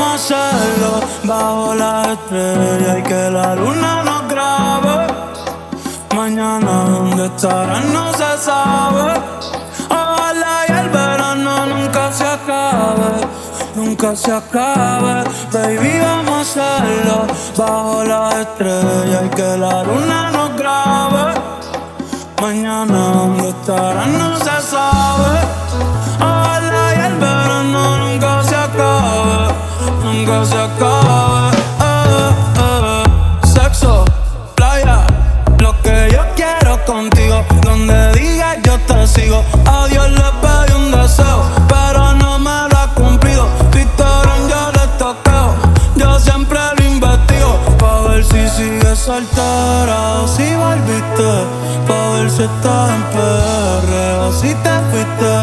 a hacerlo bajo la estrella y que la luna nos grabe. Mañana dónde estarán no se sabe. Ojalá y el verano nunca se acabe, nunca se acabe. Baby, vamos a hacerlo bajo la estrella y que la luna nos grabe. Mañana dónde estarán no se sabe. Nunca se acabe. Eh, eh. Sexo, playa, lo que yo quiero contigo. Donde digas yo te sigo. A Dios le pedí un deseo, pero no me lo ha cumplido. Instagram yo le toqueo, yo siempre lo investigo. Pa' ver si sigues soltera o si volviste. Pa' ver si estás en PR o si te fuiste.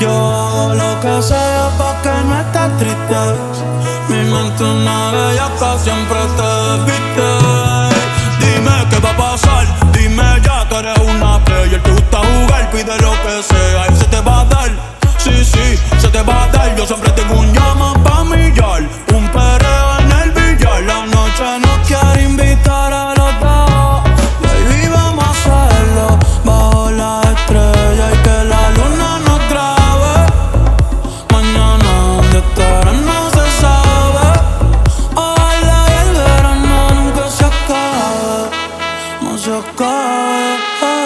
Yo hago lo que sea pa' que no estés triste. Mi mente una bellaca siempre te despiste. Dime qué va a pasar, dime ya que eres una player. Te gusta jugar, pide lo que sea y se te va a dar. Sí, sí, se te va a dar. Yo siempre tengo un yo oh, oh.